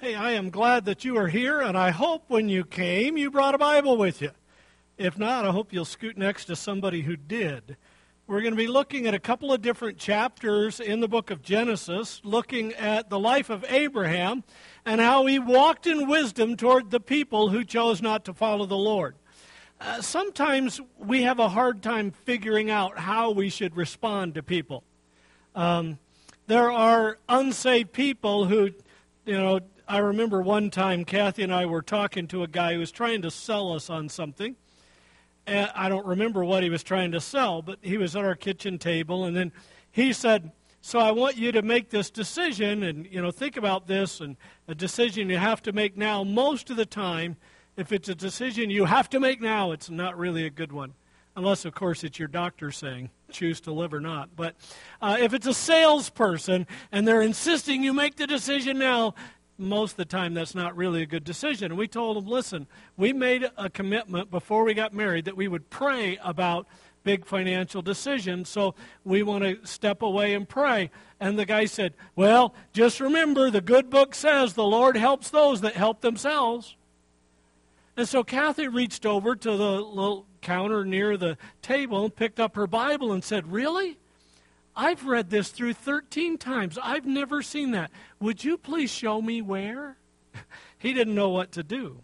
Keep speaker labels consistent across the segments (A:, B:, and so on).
A: Hey, I am glad that you are here, and I hope when you came you brought a Bible with you. If not, I hope you'll scoot next to somebody who did. We're going to be looking at a couple of different chapters in the book of Genesis, looking at the life of Abraham and how he walked in wisdom toward the people who chose not to follow the Lord. Uh, sometimes we have a hard time figuring out how we should respond to people. Um, there are unsaved people who, you know, I remember one time Kathy and I were talking to a guy who was trying to sell us on something. And I don't remember what he was trying to sell, but he was at our kitchen table, and then he said, "So I want you to make this decision, and you know, think about this, and a decision you have to make now. Most of the time, if it's a decision you have to make now, it's not really a good one, unless, of course, it's your doctor saying." choose to live or not. But uh, if it's a salesperson and they're insisting you make the decision now, most of the time that's not really a good decision. And we told them, listen, we made a commitment before we got married that we would pray about big financial decisions. So we want to step away and pray. And the guy said, well, just remember the good book says the Lord helps those that help themselves. And so Kathy reached over to the little counter near the table and picked up her Bible and said, Really? I've read this through 13 times. I've never seen that. Would you please show me where? he didn't know what to do.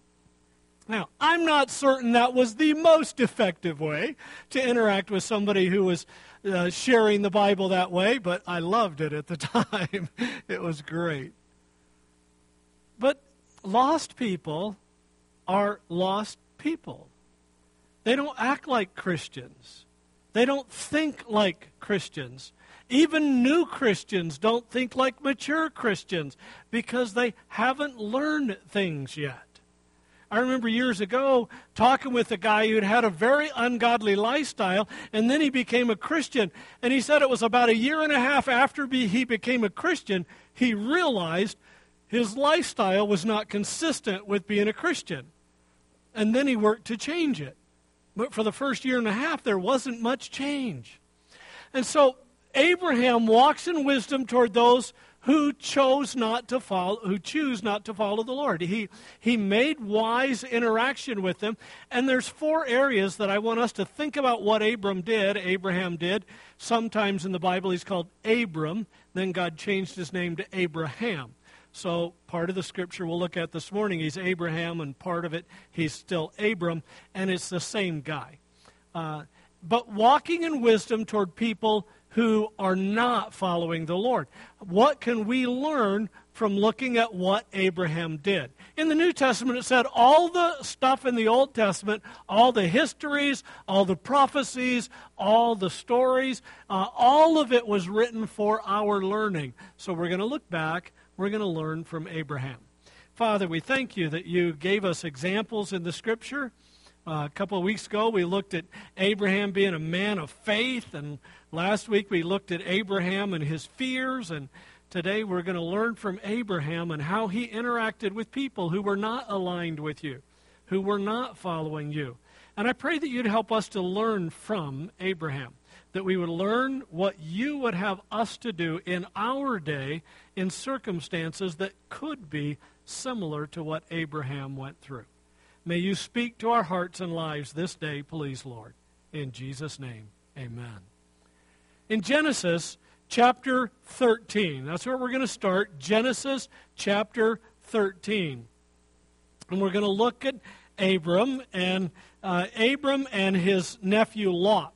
A: Now, I'm not certain that was the most effective way to interact with somebody who was uh, sharing the Bible that way, but I loved it at the time. it was great. But lost people are lost people. They don't act like Christians. They don't think like Christians. Even new Christians don't think like mature Christians because they haven't learned things yet. I remember years ago talking with a guy who'd had a very ungodly lifestyle, and then he became a Christian. And he said it was about a year and a half after he became a Christian, he realized his lifestyle was not consistent with being a Christian. And then he worked to change it. But for the first year and a half, there wasn't much change. And so Abraham walks in wisdom toward those who chose not to follow who choose not to follow the Lord. He he made wise interaction with them. And there's four areas that I want us to think about what Abram did, Abraham did. Sometimes in the Bible he's called Abram, then God changed his name to Abraham. So part of the scripture we'll look at this morning, he's Abraham, and part of it he's still Abram, and it's the same guy. Uh, but walking in wisdom toward people who are not following the Lord. What can we learn from looking at what Abraham did? In the New Testament, it said all the stuff in the Old Testament, all the histories, all the prophecies, all the stories, uh, all of it was written for our learning. So we're going to look back, we're going to learn from Abraham. Father, we thank you that you gave us examples in the Scripture. Uh, a couple of weeks ago, we looked at Abraham being a man of faith, and last week we looked at Abraham and his fears, and today we're going to learn from Abraham and how he interacted with people who were not aligned with you, who were not following you. And I pray that you'd help us to learn from Abraham, that we would learn what you would have us to do in our day in circumstances that could be similar to what Abraham went through. May you speak to our hearts and lives this day, please, Lord. In Jesus' name, amen. In Genesis chapter 13, that's where we're going to start. Genesis chapter 13. And we're going to look at Abram and uh, Abram and his nephew Lot.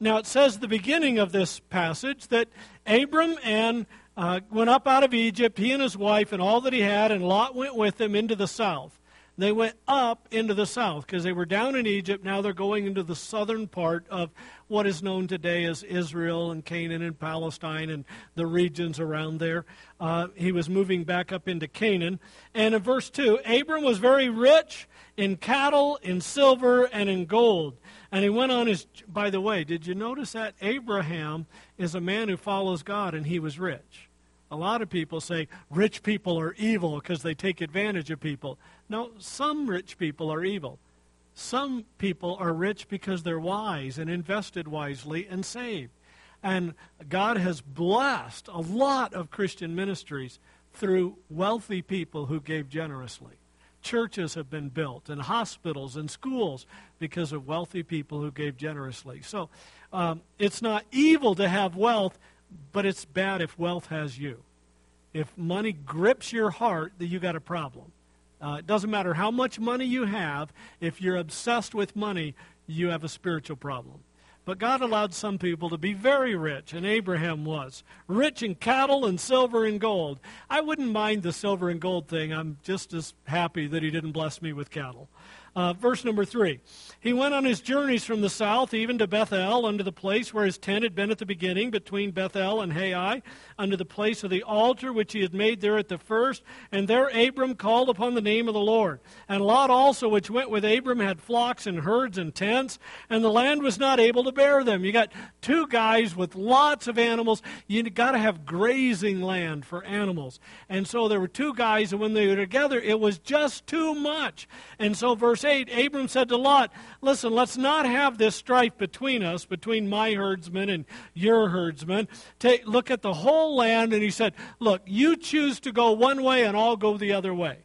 A: Now it says the beginning of this passage that Abram and uh, went up out of Egypt, he and his wife and all that he had, and Lot went with him into the south. They went up into the south because they were down in Egypt. Now they're going into the southern part of what is known today as Israel and Canaan and Palestine and the regions around there. Uh, he was moving back up into Canaan. And in verse 2, Abram was very rich in cattle, in silver, and in gold. And he went on his. By the way, did you notice that? Abraham is a man who follows God and he was rich. A lot of people say rich people are evil because they take advantage of people. No, some rich people are evil. Some people are rich because they're wise and invested wisely and saved. And God has blessed a lot of Christian ministries through wealthy people who gave generously. Churches have been built, and hospitals and schools because of wealthy people who gave generously. So um, it's not evil to have wealth, but it's bad if wealth has you. If money grips your heart, then you got a problem. Uh, it doesn't matter how much money you have, if you're obsessed with money, you have a spiritual problem. But God allowed some people to be very rich, and Abraham was rich in cattle and silver and gold. I wouldn't mind the silver and gold thing. I'm just as happy that he didn't bless me with cattle. Uh, verse number three. He went on his journeys from the south, even to Bethel, unto the place where his tent had been at the beginning, between Bethel and Hai, unto the place of the altar which he had made there at the first. And there Abram called upon the name of the Lord. And Lot also, which went with Abram, had flocks and herds and tents, and the land was not able to bear them. You got two guys with lots of animals. You got to have grazing land for animals. And so there were two guys, and when they were together, it was just too much. And so, verse verse 8, Abram said to Lot, Listen, let's not have this strife between us, between my herdsmen and your herdsmen. Take, look at the whole land. And he said, Look, you choose to go one way, and I'll go the other way.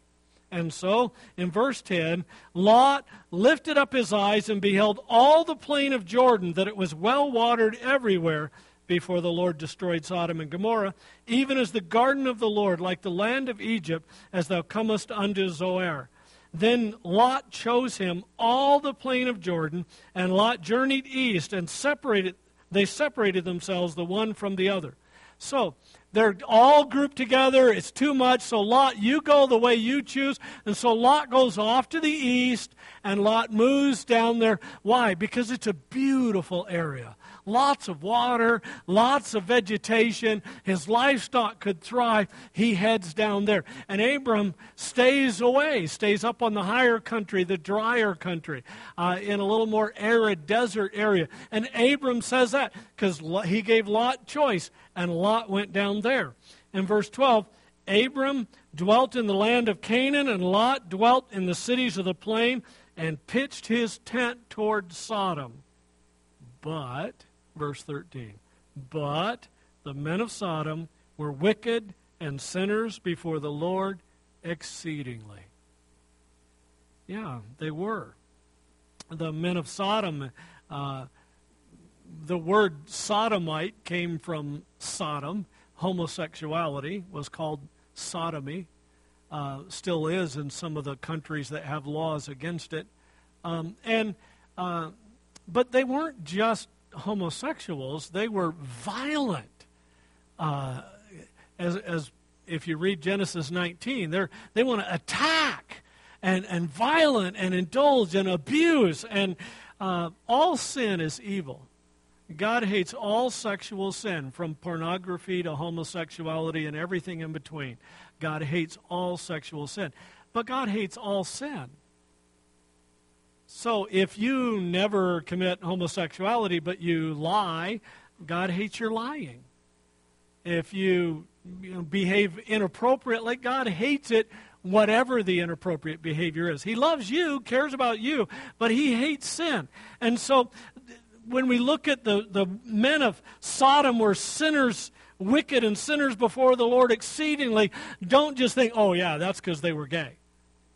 A: And so, in verse 10, Lot lifted up his eyes and beheld all the plain of Jordan, that it was well watered everywhere before the Lord destroyed Sodom and Gomorrah, even as the garden of the Lord, like the land of Egypt, as thou comest unto Zoar. Then Lot chose him all the plain of Jordan, and Lot journeyed east and separated they separated themselves the one from the other. So they're all grouped together. It's too much. So Lot, you go the way you choose. And so Lot goes off to the east, and Lot moves down there. Why? Because it's a beautiful area lots of water, lots of vegetation. His livestock could thrive. He heads down there. And Abram stays away, stays up on the higher country, the drier country, uh, in a little more arid desert area. And Abram says that because he gave Lot choice, and Lot went down there. In verse 12, Abram dwelt in the land of Canaan, and Lot dwelt in the cities of the plain and pitched his tent toward Sodom. But verse 13. But the men of Sodom were wicked and sinners before the Lord exceedingly. Yeah, they were. The men of Sodom, uh, the word sodomite came from Sodom. Homosexuality was called sodomy, uh, still is in some of the countries that have laws against it. Um, and uh, but they weren't just homosexuals, they were violent. Uh, as, as if you read Genesis 19, they they want to attack and, and violent and indulge and abuse. And uh, all sin is evil. God hates all sexual sin, from pornography to homosexuality and everything in between. God hates all sexual sin. But God hates all sin. So if you never commit homosexuality but you lie, God hates your lying. If you, you know, behave inappropriately, God hates it, whatever the inappropriate behavior is. He loves you, cares about you, but he hates sin. And so when we look at the, the men of Sodom were sinners, wicked and sinners before the Lord exceedingly, don't just think, oh, yeah, that's because they were gay.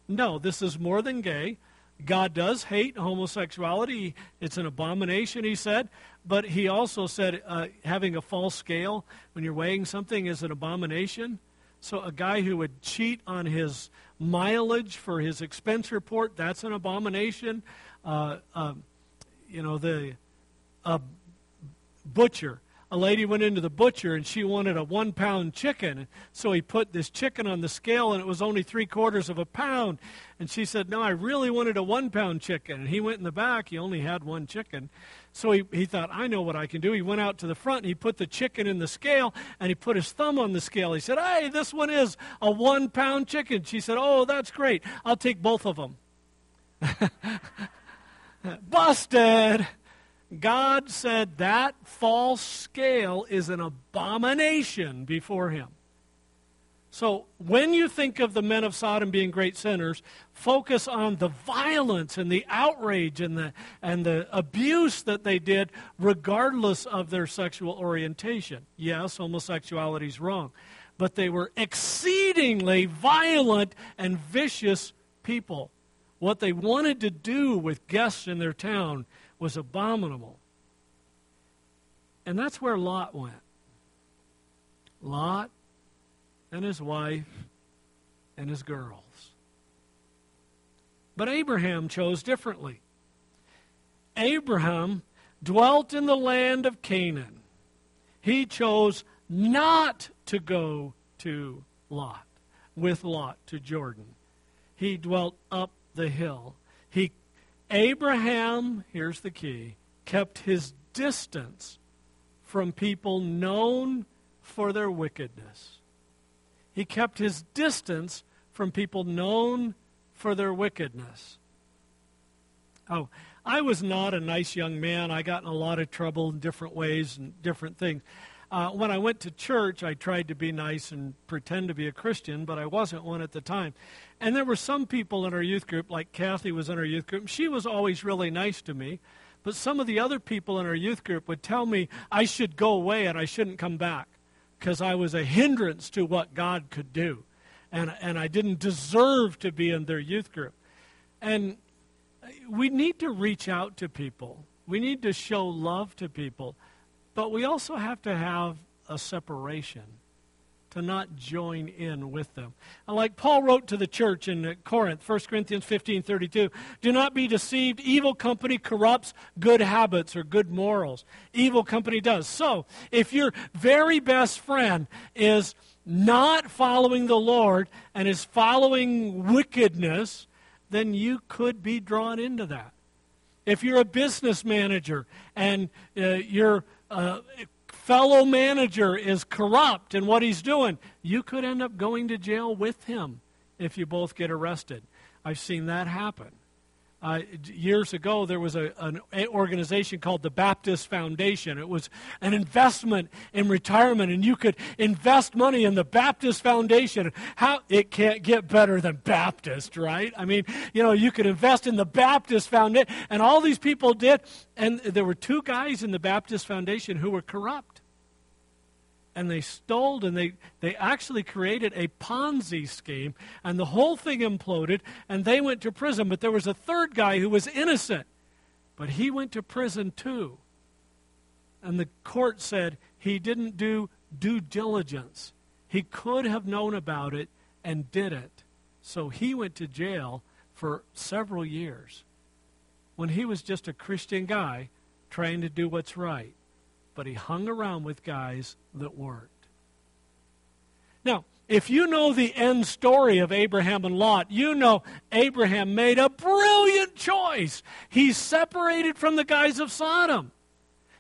A: No, this is more than gay. God does hate homosexuality. It's an abomination, he said. But he also said uh, having a false scale when you're weighing something is an abomination. So a guy who would cheat on his mileage for his expense report, that's an abomination. Uh, uh, you know, the butcher a lady went into the butcher and she wanted a one pound chicken. So he put this chicken on the scale and it was only three quarters of a pound. And she said, No, I really wanted a one pound chicken. And he went in the back, he only had one chicken. So he, he thought, I know what I can do. He went out to the front and he put the chicken in the scale and he put his thumb on the scale. He said, Hey, this one is a one pound chicken. She said, Oh, that's great. I'll take both of them. Busted. God said that false scale is an abomination before him. So when you think of the men of Sodom being great sinners, focus on the violence and the outrage and the, and the abuse that they did, regardless of their sexual orientation. Yes, homosexuality is wrong, but they were exceedingly violent and vicious people. What they wanted to do with guests in their town was abominable. And that's where Lot went. Lot and his wife and his girls. But Abraham chose differently. Abraham dwelt in the land of Canaan. He chose not to go to Lot, with Lot to Jordan. He dwelt up the hill. He Abraham, here's the key, kept his distance from people known for their wickedness. He kept his distance from people known for their wickedness. Oh, I was not a nice young man. I got in a lot of trouble in different ways and different things. Uh, when I went to church, I tried to be nice and pretend to be a Christian, but I wasn't one at the time. And there were some people in our youth group, like Kathy was in our youth group. She was always really nice to me. But some of the other people in our youth group would tell me I should go away and I shouldn't come back because I was a hindrance to what God could do. And, and I didn't deserve to be in their youth group. And we need to reach out to people, we need to show love to people, but we also have to have a separation to not join in with them. And like Paul wrote to the church in Corinth, 1 Corinthians 15 32, do not be deceived. Evil company corrupts good habits or good morals. Evil company does. So, if your very best friend is not following the Lord and is following wickedness, then you could be drawn into that. If you're a business manager and uh, you're uh, fellow manager is corrupt in what he's doing, you could end up going to jail with him if you both get arrested. I've seen that happen. Uh, years ago, there was a, an organization called the Baptist Foundation. It was an investment in retirement, and you could invest money in the Baptist Foundation. How it can't get better than Baptist, right? I mean, you know, you could invest in the Baptist Foundation, and all these people did. And there were two guys in the Baptist Foundation who were corrupt and they stole and they, they actually created a Ponzi scheme, and the whole thing imploded, and they went to prison. But there was a third guy who was innocent, but he went to prison too. And the court said he didn't do due diligence. He could have known about it and did it. So he went to jail for several years when he was just a Christian guy trying to do what's right but he hung around with guys that weren't. Now, if you know the end story of Abraham and Lot, you know Abraham made a brilliant choice. He separated from the guys of Sodom.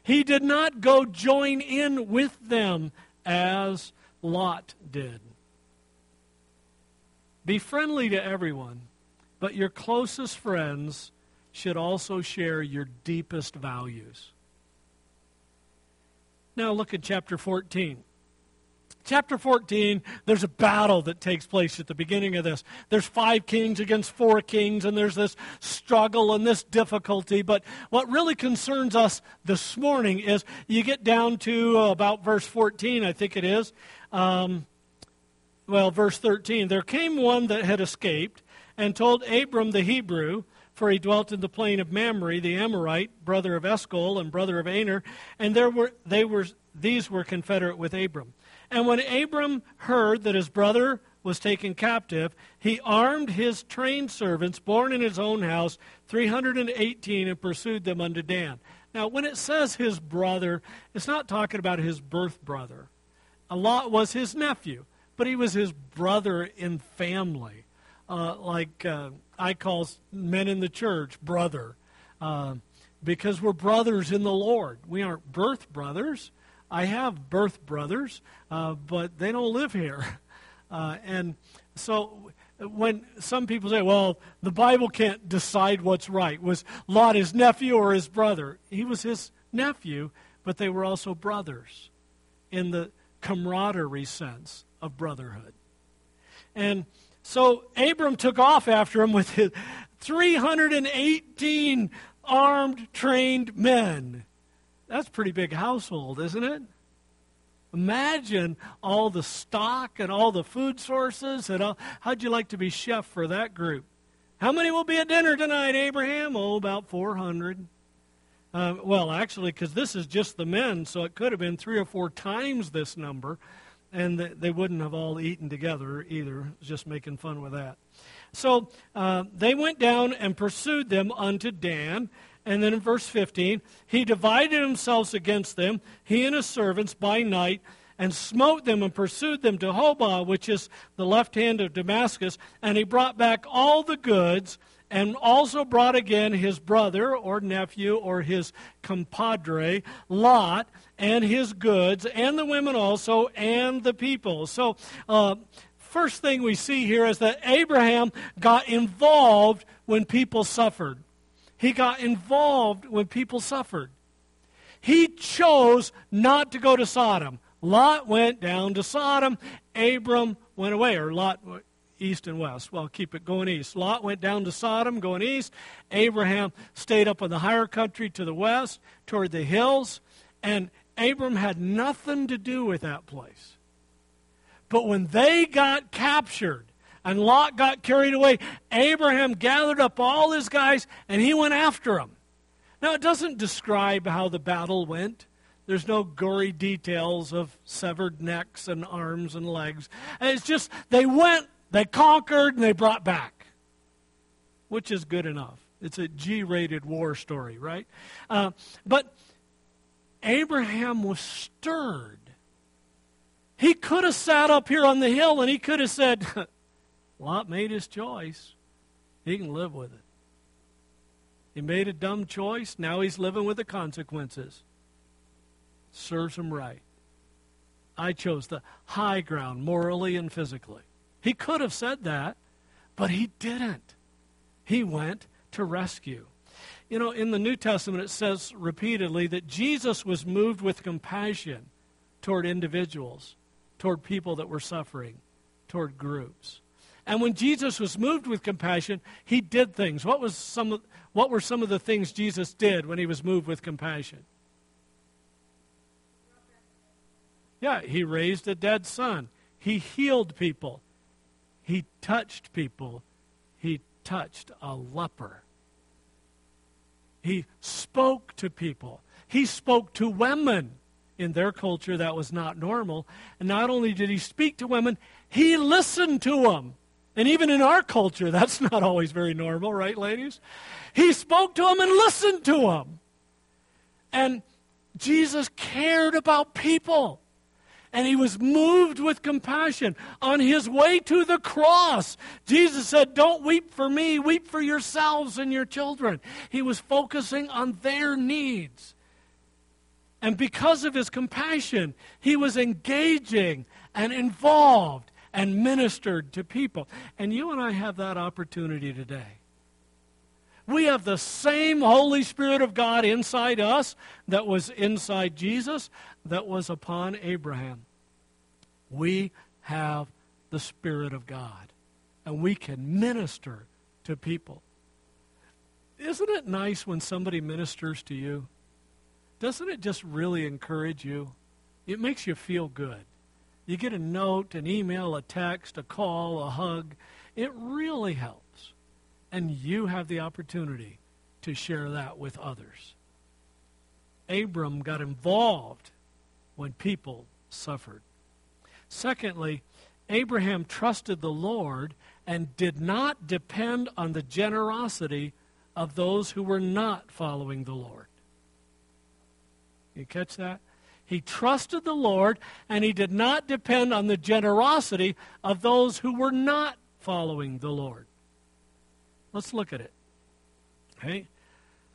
A: He did not go join in with them as Lot did. Be friendly to everyone, but your closest friends should also share your deepest values. Now look at chapter 14. Chapter 14, there's a battle that takes place at the beginning of this. There's five kings against four kings, and there's this struggle and this difficulty. But what really concerns us this morning is you get down to about verse 14, I think it is. Um, well, verse 13. There came one that had escaped and told Abram the Hebrew, for he dwelt in the plain of Mamre, the Amorite, brother of Eshcol and brother of Aner, and there were they were these were confederate with Abram. And when Abram heard that his brother was taken captive, he armed his trained servants, born in his own house, 318, and pursued them unto Dan. Now, when it says his brother, it's not talking about his birth brother. Lot was his nephew, but he was his brother in family. Uh, like uh, I call men in the church brother uh, because we're brothers in the Lord. We aren't birth brothers. I have birth brothers, uh, but they don't live here. Uh, and so when some people say, well, the Bible can't decide what's right, was Lot his nephew or his brother? He was his nephew, but they were also brothers in the camaraderie sense of brotherhood. And so Abram took off after him with his 318 armed, trained men. That's pretty big household, isn't it? Imagine all the stock and all the food sources and all. How'd you like to be chef for that group? How many will be at dinner tonight, Abraham? Oh, about 400. Uh, well, actually, because this is just the men, so it could have been three or four times this number, and they wouldn't have all eaten together either. Just making fun with that. So uh, they went down and pursued them unto Dan. And then in verse 15, he divided himself against them, he and his servants, by night, and smote them and pursued them to Hobah, which is the left hand of Damascus. And he brought back all the goods, and also brought again his brother or nephew or his compadre, Lot, and his goods, and the women also, and the people. So, uh, first thing we see here is that Abraham got involved when people suffered. He got involved when people suffered. He chose not to go to Sodom. Lot went down to Sodom. Abram went away, or Lot east and west. Well, keep it going east. Lot went down to Sodom, going east. Abraham stayed up in the higher country to the west, toward the hills. And Abram had nothing to do with that place. But when they got captured, and Lot got carried away. Abraham gathered up all his guys and he went after them. Now, it doesn't describe how the battle went. There's no gory details of severed necks and arms and legs. It's just they went, they conquered, and they brought back, which is good enough. It's a G rated war story, right? Uh, but Abraham was stirred. He could have sat up here on the hill and he could have said, Lot made his choice. He can live with it. He made a dumb choice. Now he's living with the consequences. Serves him right. I chose the high ground morally and physically. He could have said that, but he didn't. He went to rescue. You know, in the New Testament, it says repeatedly that Jesus was moved with compassion toward individuals, toward people that were suffering, toward groups. And when Jesus was moved with compassion, he did things. What, was some of, what were some of the things Jesus did when he was moved with compassion? Yeah, he raised a dead son. He healed people. He touched people. He touched a leper. He spoke to people. He spoke to women. In their culture, that was not normal. And not only did he speak to women, he listened to them. And even in our culture, that's not always very normal, right, ladies? He spoke to them and listened to them. And Jesus cared about people. And he was moved with compassion. On his way to the cross, Jesus said, Don't weep for me, weep for yourselves and your children. He was focusing on their needs. And because of his compassion, he was engaging and involved and ministered to people. And you and I have that opportunity today. We have the same Holy Spirit of God inside us that was inside Jesus, that was upon Abraham. We have the Spirit of God, and we can minister to people. Isn't it nice when somebody ministers to you? Doesn't it just really encourage you? It makes you feel good. You get a note, an email, a text, a call, a hug. It really helps. And you have the opportunity to share that with others. Abram got involved when people suffered. Secondly, Abraham trusted the Lord and did not depend on the generosity of those who were not following the Lord. You catch that? He trusted the Lord and he did not depend on the generosity of those who were not following the Lord. Let's look at it. Okay?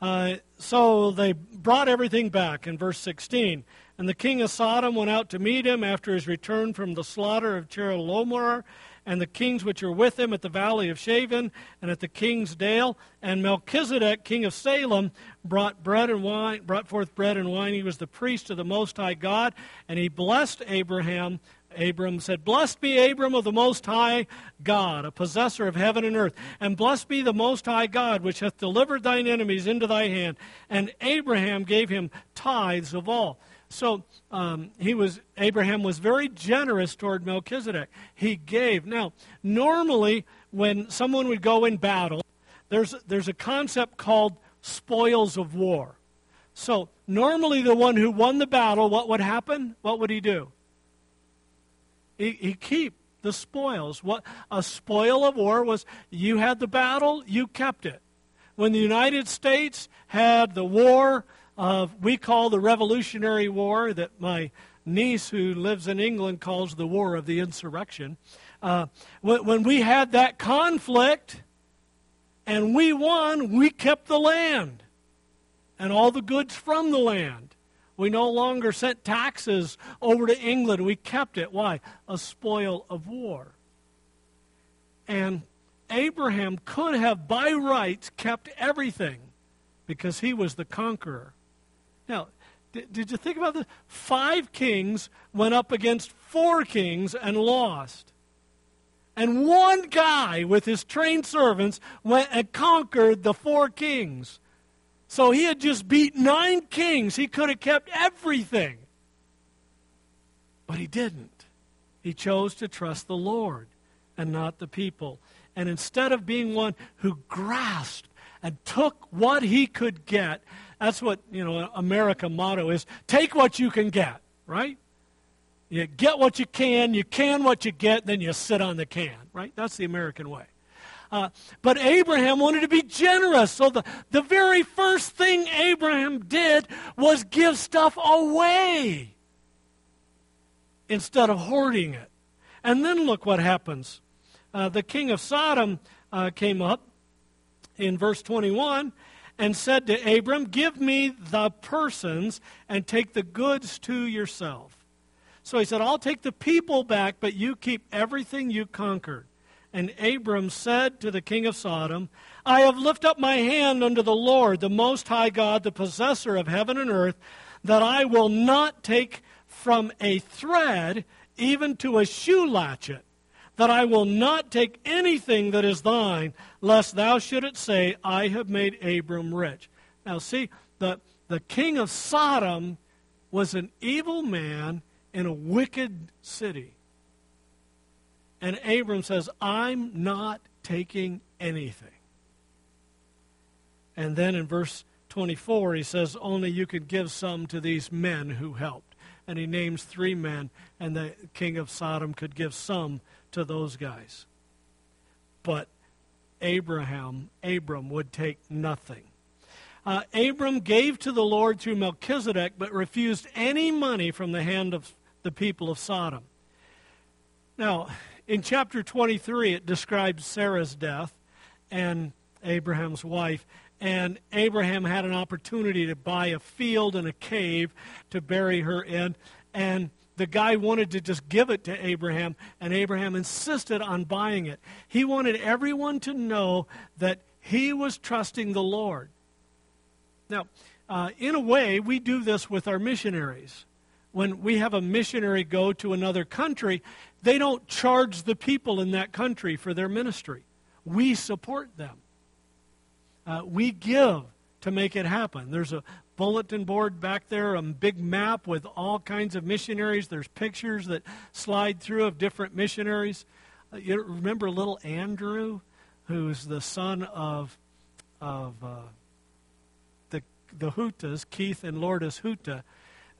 A: Uh, so they brought everything back in verse 16. And the king of Sodom went out to meet him after his return from the slaughter of Chedorlaomer and the kings which are with him at the valley of Shaveh and at the king's dale. And Melchizedek, king of Salem, brought bread and wine, brought forth bread and wine. He was the priest of the Most High God, and he blessed Abraham, Abram said, Blessed be Abram of the Most High God, a possessor of heaven and earth. And blessed be the Most High God, which hath delivered thine enemies into thy hand. And Abraham gave him tithes of all. So um, he was Abraham was very generous toward Melchizedek. He gave. Now, normally when someone would go in battle, there's there's a concept called spoils of war. So normally the one who won the battle, what would happen? What would he do? He, he keep the spoils. What a spoil of war was you had the battle, you kept it. When the United States had the war of we call the Revolutionary War that my niece who lives in England calls the War of the Insurrection. Uh, when, when we had that conflict and we won, we kept the land and all the goods from the land. We no longer sent taxes over to England. We kept it. Why? A spoil of war. And Abraham could have, by rights, kept everything because he was the conqueror. Now, did, did you think about this? Five kings went up against four kings and lost. And one guy with his trained servants went and conquered the four kings. So he had just beat nine kings. He could have kept everything. But he didn't. He chose to trust the Lord and not the people. And instead of being one who grasped and took what he could get, that's what, you know, America motto is take what you can get, right? You get what you can, you can what you get, then you sit on the can, right? That's the American way. Uh, but Abraham wanted to be generous. So the, the very first thing Abraham did was give stuff away instead of hoarding it. And then look what happens. Uh, the king of Sodom uh, came up in verse 21 and said to Abram, Give me the persons and take the goods to yourself. So he said, I'll take the people back, but you keep everything you conquered. And Abram said to the king of Sodom, I have lifted up my hand unto the Lord, the Most High God, the possessor of heaven and earth, that I will not take from a thread even to a shoe latchet that I will not take anything that is thine, lest thou shouldest say, I have made Abram rich. Now, see, the, the king of Sodom was an evil man in a wicked city. And Abram says, I'm not taking anything. And then in verse 24, he says, Only you can give some to these men who helped. And he names three men, and the king of Sodom could give some to those guys. But Abraham, Abram would take nothing. Uh, Abram gave to the Lord through Melchizedek, but refused any money from the hand of the people of Sodom. Now, in chapter 23, it describes Sarah's death and Abraham's wife. And Abraham had an opportunity to buy a field and a cave to bury her in. And the guy wanted to just give it to Abraham, and Abraham insisted on buying it. He wanted everyone to know that he was trusting the Lord. Now, uh, in a way, we do this with our missionaries. When we have a missionary go to another country, they don't charge the people in that country for their ministry. We support them. Uh, we give to make it happen. There's a bulletin board back there, a big map with all kinds of missionaries. There's pictures that slide through of different missionaries. Uh, you remember little Andrew, who's the son of of uh, the the Hutas, Keith and Lourdes Huta.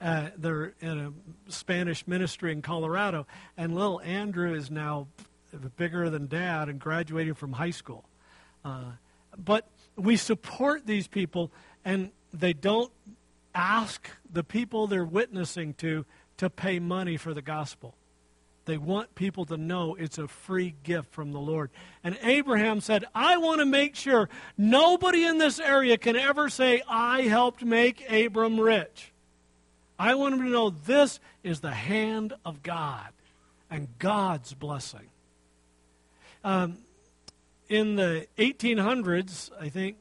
A: Uh, they're in a Spanish ministry in Colorado, and little Andrew is now bigger than dad and graduating from high school. Uh, but we support these people, and they don't ask the people they're witnessing to to pay money for the gospel. They want people to know it's a free gift from the Lord. And Abraham said, I want to make sure nobody in this area can ever say, I helped make Abram rich. I want them to know this is the hand of God and God's blessing. Um, in the 1800s, I think,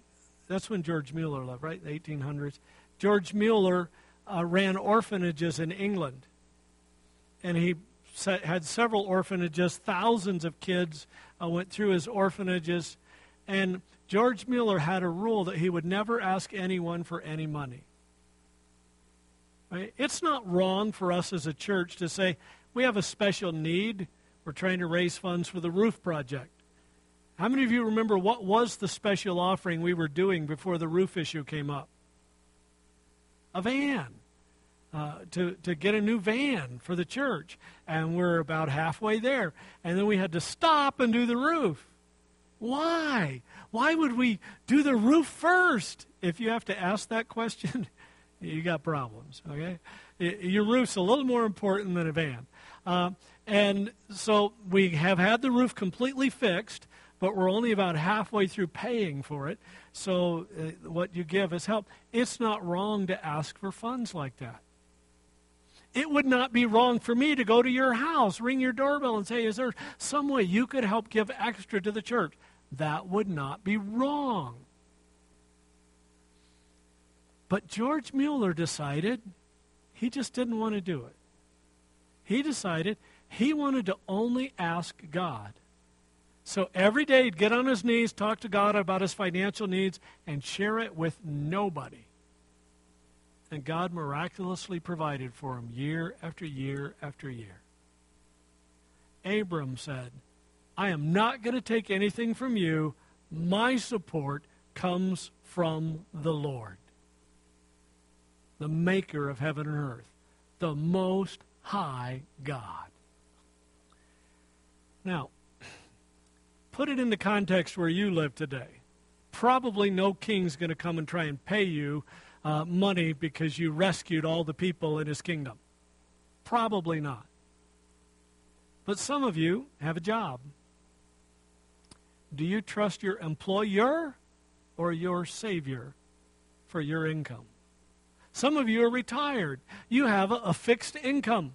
A: that's when George Mueller lived, right? The 1800s. George Mueller uh, ran orphanages in England. And he had several orphanages, thousands of kids uh, went through his orphanages, and George Mueller had a rule that he would never ask anyone for any money. It's not wrong for us as a church to say, we have a special need. We're trying to raise funds for the roof project. How many of you remember what was the special offering we were doing before the roof issue came up? A van. Uh, to, to get a new van for the church. And we're about halfway there. And then we had to stop and do the roof. Why? Why would we do the roof first? If you have to ask that question, you got problems, okay? Your roof's a little more important than a van. Uh, and so we have had the roof completely fixed, but we're only about halfway through paying for it. So uh, what you give is help. It's not wrong to ask for funds like that. It would not be wrong for me to go to your house, ring your doorbell, and say, Is there some way you could help give extra to the church? That would not be wrong. But George Mueller decided he just didn't want to do it. He decided he wanted to only ask God. So every day he'd get on his knees, talk to God about his financial needs, and share it with nobody. And God miraculously provided for him year after year after year. Abram said, I am not going to take anything from you. My support comes from the Lord, the maker of heaven and earth, the most high God. Now, put it in the context where you live today. Probably no king's going to come and try and pay you uh, money because you rescued all the people in his kingdom? Probably not. But some of you have a job. Do you trust your employer or your Savior for your income? Some of you are retired. You have a, a fixed income.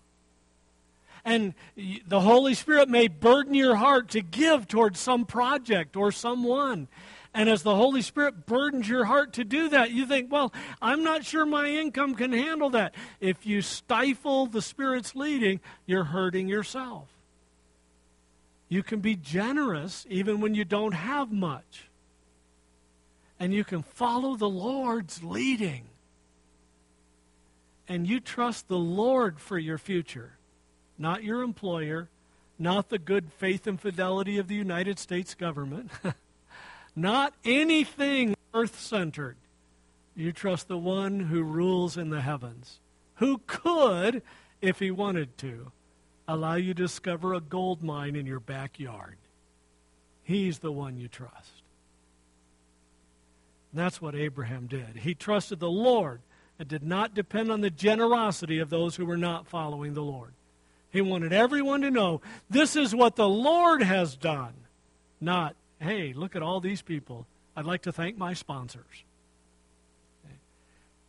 A: And the Holy Spirit may burden your heart to give towards some project or someone. And as the Holy Spirit burdens your heart to do that, you think, well, I'm not sure my income can handle that. If you stifle the Spirit's leading, you're hurting yourself. You can be generous even when you don't have much. And you can follow the Lord's leading. And you trust the Lord for your future, not your employer, not the good faith and fidelity of the United States government. not anything earth centered. You trust the one who rules in the heavens, who could, if he wanted to, allow you to discover a gold mine in your backyard. He's the one you trust. And that's what Abraham did. He trusted the Lord and did not depend on the generosity of those who were not following the Lord. He wanted everyone to know this is what the Lord has done, not hey, look at all these people. I'd like to thank my sponsors.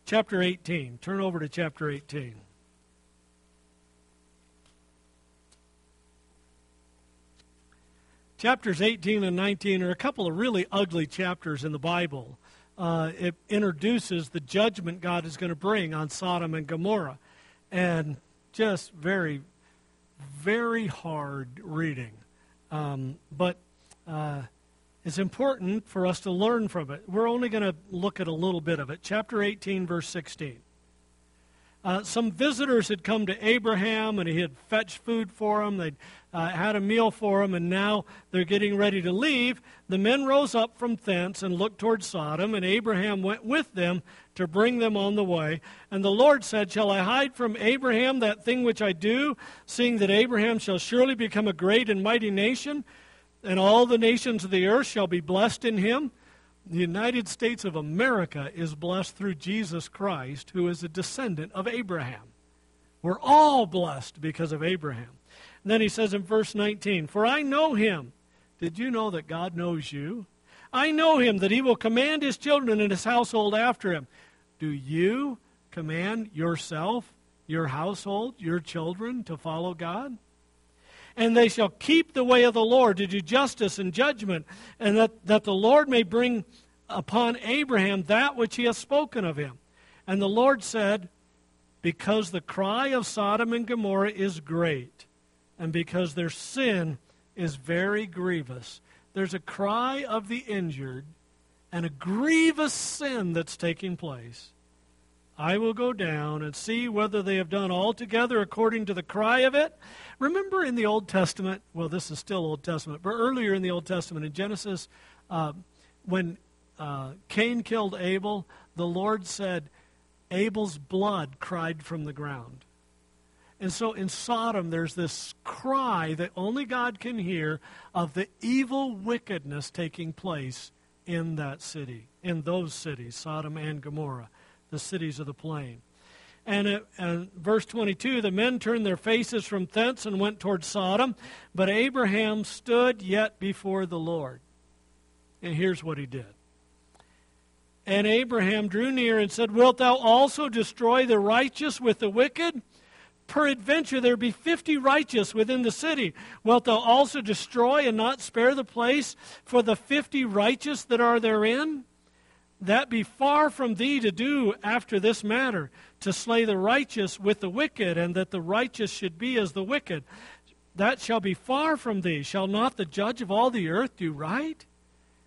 A: Chapter 18. Turn over to chapter 18. Chapters 18 and 19 are a couple of really ugly chapters in the Bible. Uh, it introduces the judgment God is going to bring on Sodom and Gomorrah. And just very, very hard reading. Um, but uh, it's important for us to learn from it. We're only going to look at a little bit of it. Chapter 18, verse 16. Uh, some visitors had come to Abraham and he had fetched food for them. They'd uh, had a meal for them, and now they're getting ready to leave. The men rose up from thence and looked toward Sodom, and Abraham went with them to bring them on the way. And the Lord said, Shall I hide from Abraham that thing which I do, seeing that Abraham shall surely become a great and mighty nation? and all the nations of the earth shall be blessed in him. The United States of America is blessed through Jesus Christ, who is a descendant of Abraham. We're all blessed because of Abraham. And then he says in verse 19, For I know him. Did you know that God knows you? I know him, that he will command his children and his household after him. Do you command yourself, your household, your children to follow God? And they shall keep the way of the Lord to do justice and judgment, and that, that the Lord may bring upon Abraham that which he has spoken of him. And the Lord said, Because the cry of Sodom and Gomorrah is great, and because their sin is very grievous. There's a cry of the injured and a grievous sin that's taking place. I will go down and see whether they have done altogether according to the cry of it. Remember in the Old Testament, well, this is still Old Testament, but earlier in the Old Testament, in Genesis, uh, when uh, Cain killed Abel, the Lord said, Abel's blood cried from the ground. And so in Sodom, there's this cry that only God can hear of the evil wickedness taking place in that city, in those cities, Sodom and Gomorrah, the cities of the plain. And, it, and verse 22 the men turned their faces from thence and went toward Sodom, but Abraham stood yet before the Lord. And here's what he did. And Abraham drew near and said, Wilt thou also destroy the righteous with the wicked? Peradventure there be fifty righteous within the city. Wilt thou also destroy and not spare the place for the fifty righteous that are therein? That be far from thee to do after this matter, to slay the righteous with the wicked, and that the righteous should be as the wicked. That shall be far from thee. Shall not the judge of all the earth do right?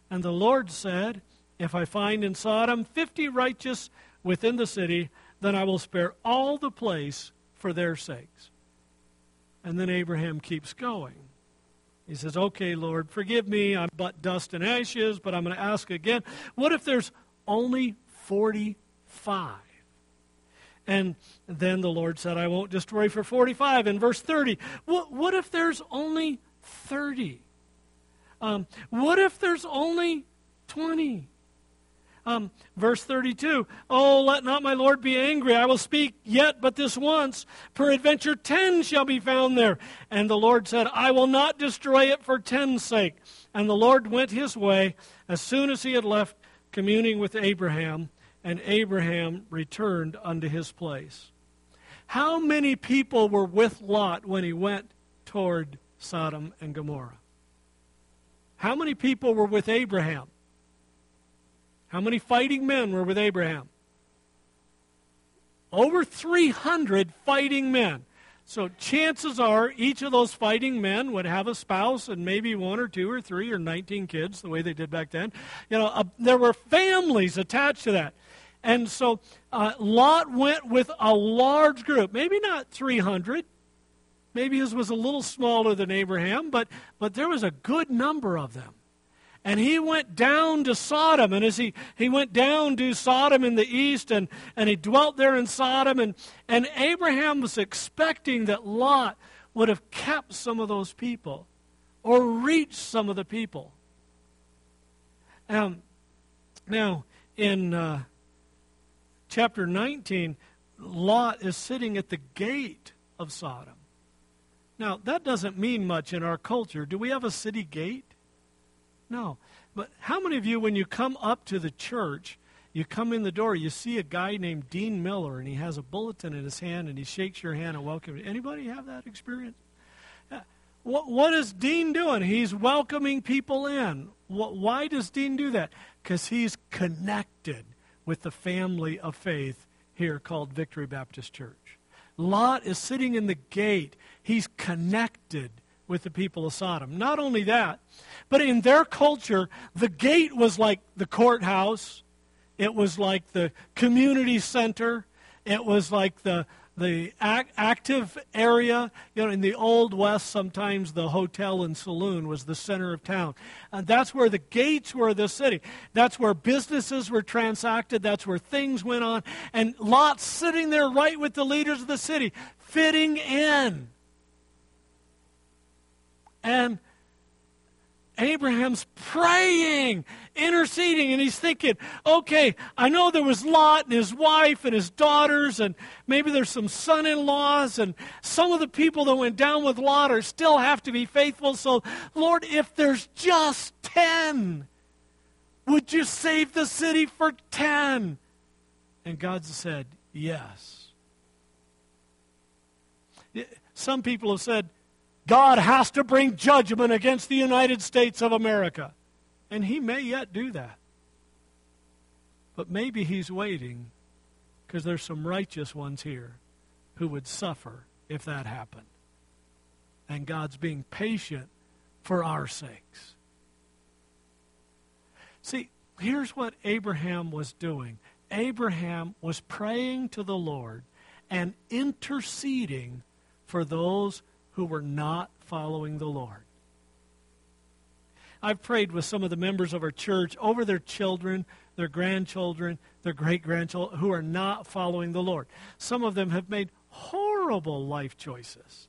A: And the Lord said, If I find in Sodom fifty righteous within the city, then I will spare all the place for their sakes. And then Abraham keeps going. He says, Okay, Lord, forgive me. I'm but dust and ashes, but I'm going to ask again. What if there's only 45? And then the Lord said, I won't destroy for 45. In verse 30, what, what if there's only 30? Um, what if there's only 20? Um, verse 32 Oh, let not my Lord be angry. I will speak yet but this once. Peradventure ten shall be found there. And the Lord said, I will not destroy it for ten's sake. And the Lord went his way as soon as he had left communing with Abraham, and Abraham returned unto his place. How many people were with Lot when he went toward Sodom and Gomorrah? How many people were with Abraham? How many fighting men were with Abraham? Over 300 fighting men. So chances are each of those fighting men would have a spouse and maybe one or two or three or 19 kids, the way they did back then. You know, uh, there were families attached to that. And so uh, Lot went with a large group, maybe not 300. Maybe his was a little smaller than Abraham, but, but there was a good number of them. And he went down to Sodom. And as he, he went down to Sodom in the east, and, and he dwelt there in Sodom, and, and Abraham was expecting that Lot would have kept some of those people or reached some of the people. Um, now, in uh, chapter 19, Lot is sitting at the gate of Sodom. Now, that doesn't mean much in our culture. Do we have a city gate? No. But how many of you, when you come up to the church, you come in the door, you see a guy named Dean Miller, and he has a bulletin in his hand, and he shakes your hand and welcomes you. Anybody have that experience? Uh, what, what is Dean doing? He's welcoming people in. What, why does Dean do that? Because he's connected with the family of faith here called Victory Baptist Church. Lot is sitting in the gate. He's connected with the people of Sodom. Not only that, but in their culture, the gate was like the courthouse, it was like the community center, it was like the the active area, you know, in the old west, sometimes the hotel and saloon was the center of town. And that's where the gates were of the city. That's where businesses were transacted. That's where things went on. And Lot sitting there right with the leaders of the city, fitting in. And Abraham's praying, interceding, and he's thinking, okay, I know there was Lot and his wife and his daughters, and maybe there's some son in laws, and some of the people that went down with Lot are still have to be faithful. So, Lord, if there's just 10, would you save the city for 10? And God said, yes. Some people have said, God has to bring judgment against the United States of America. And he may yet do that. But maybe he's waiting because there's some righteous ones here who would suffer if that happened. And God's being patient for our sakes. See, here's what Abraham was doing Abraham was praying to the Lord and interceding for those who were not following the Lord. I've prayed with some of the members of our church over their children, their grandchildren, their great grandchildren who are not following the Lord. Some of them have made horrible life choices.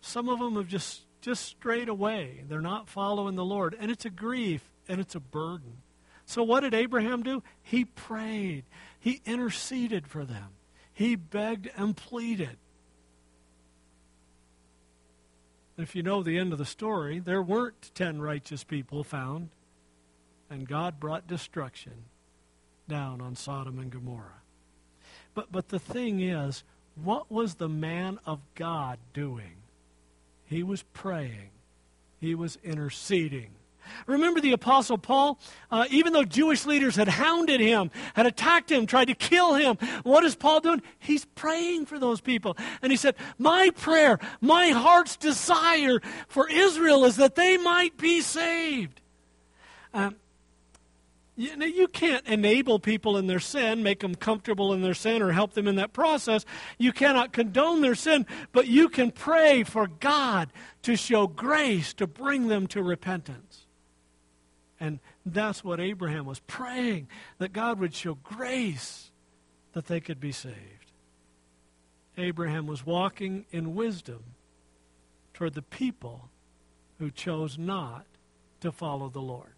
A: Some of them have just just strayed away. They're not following the Lord, and it's a grief and it's a burden. So what did Abraham do? He prayed. He interceded for them. He begged and pleaded. If you know the end of the story, there weren't ten righteous people found, and God brought destruction down on Sodom and Gomorrah. But, but the thing is, what was the man of God doing? He was praying, he was interceding. Remember the Apostle Paul? Uh, even though Jewish leaders had hounded him, had attacked him, tried to kill him, what is Paul doing? He's praying for those people. And he said, My prayer, my heart's desire for Israel is that they might be saved. Um, you, know, you can't enable people in their sin, make them comfortable in their sin, or help them in that process. You cannot condone their sin, but you can pray for God to show grace to bring them to repentance. And that's what Abraham was praying that God would show grace that they could be saved. Abraham was walking in wisdom toward the people who chose not to follow the Lord.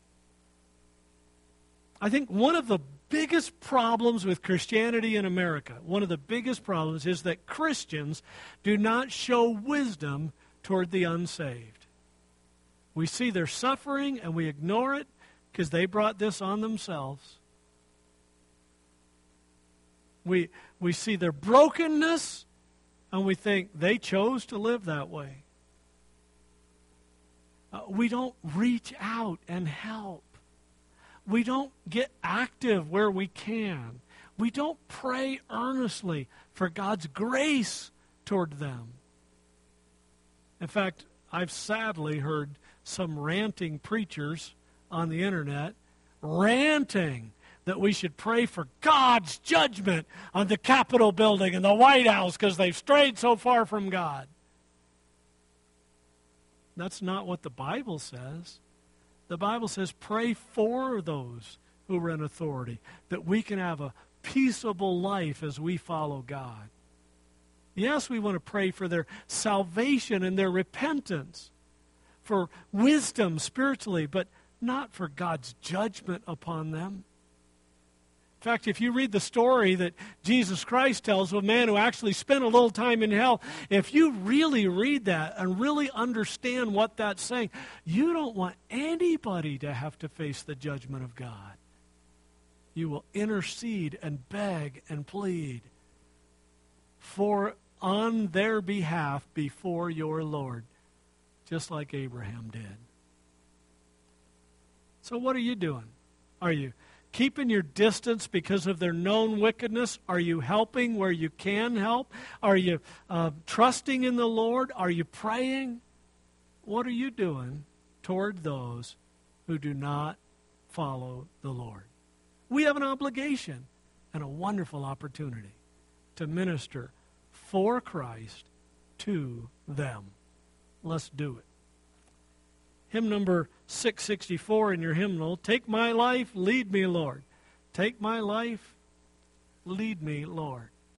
A: I think one of the biggest problems with Christianity in America, one of the biggest problems is that Christians do not show wisdom toward the unsaved. We see their suffering and we ignore it because they brought this on themselves. We, we see their brokenness and we think they chose to live that way. Uh, we don't reach out and help we don't get active where we can. We don't pray earnestly for God's grace toward them. In fact, I've sadly heard some ranting preachers on the internet ranting that we should pray for God's judgment on the Capitol building and the White House because they've strayed so far from God. That's not what the Bible says. The Bible says, pray for those who are in authority, that we can have a peaceable life as we follow God. Yes, we want to pray for their salvation and their repentance, for wisdom spiritually, but not for God's judgment upon them. In fact, if you read the story that Jesus Christ tells of a man who actually spent a little time in hell, if you really read that and really understand what that's saying, you don't want anybody to have to face the judgment of God. You will intercede and beg and plead for on their behalf before your Lord, just like Abraham did. So what are you doing? Are you keeping your distance because of their known wickedness? Are you helping where you can help? Are you uh, trusting in the Lord? Are you praying? What are you doing toward those who do not follow the Lord? We have an obligation and a wonderful opportunity to minister for Christ to them. Let's do it. Hymn number 664 in your hymnal Take my life, lead me, Lord. Take my life, lead me, Lord.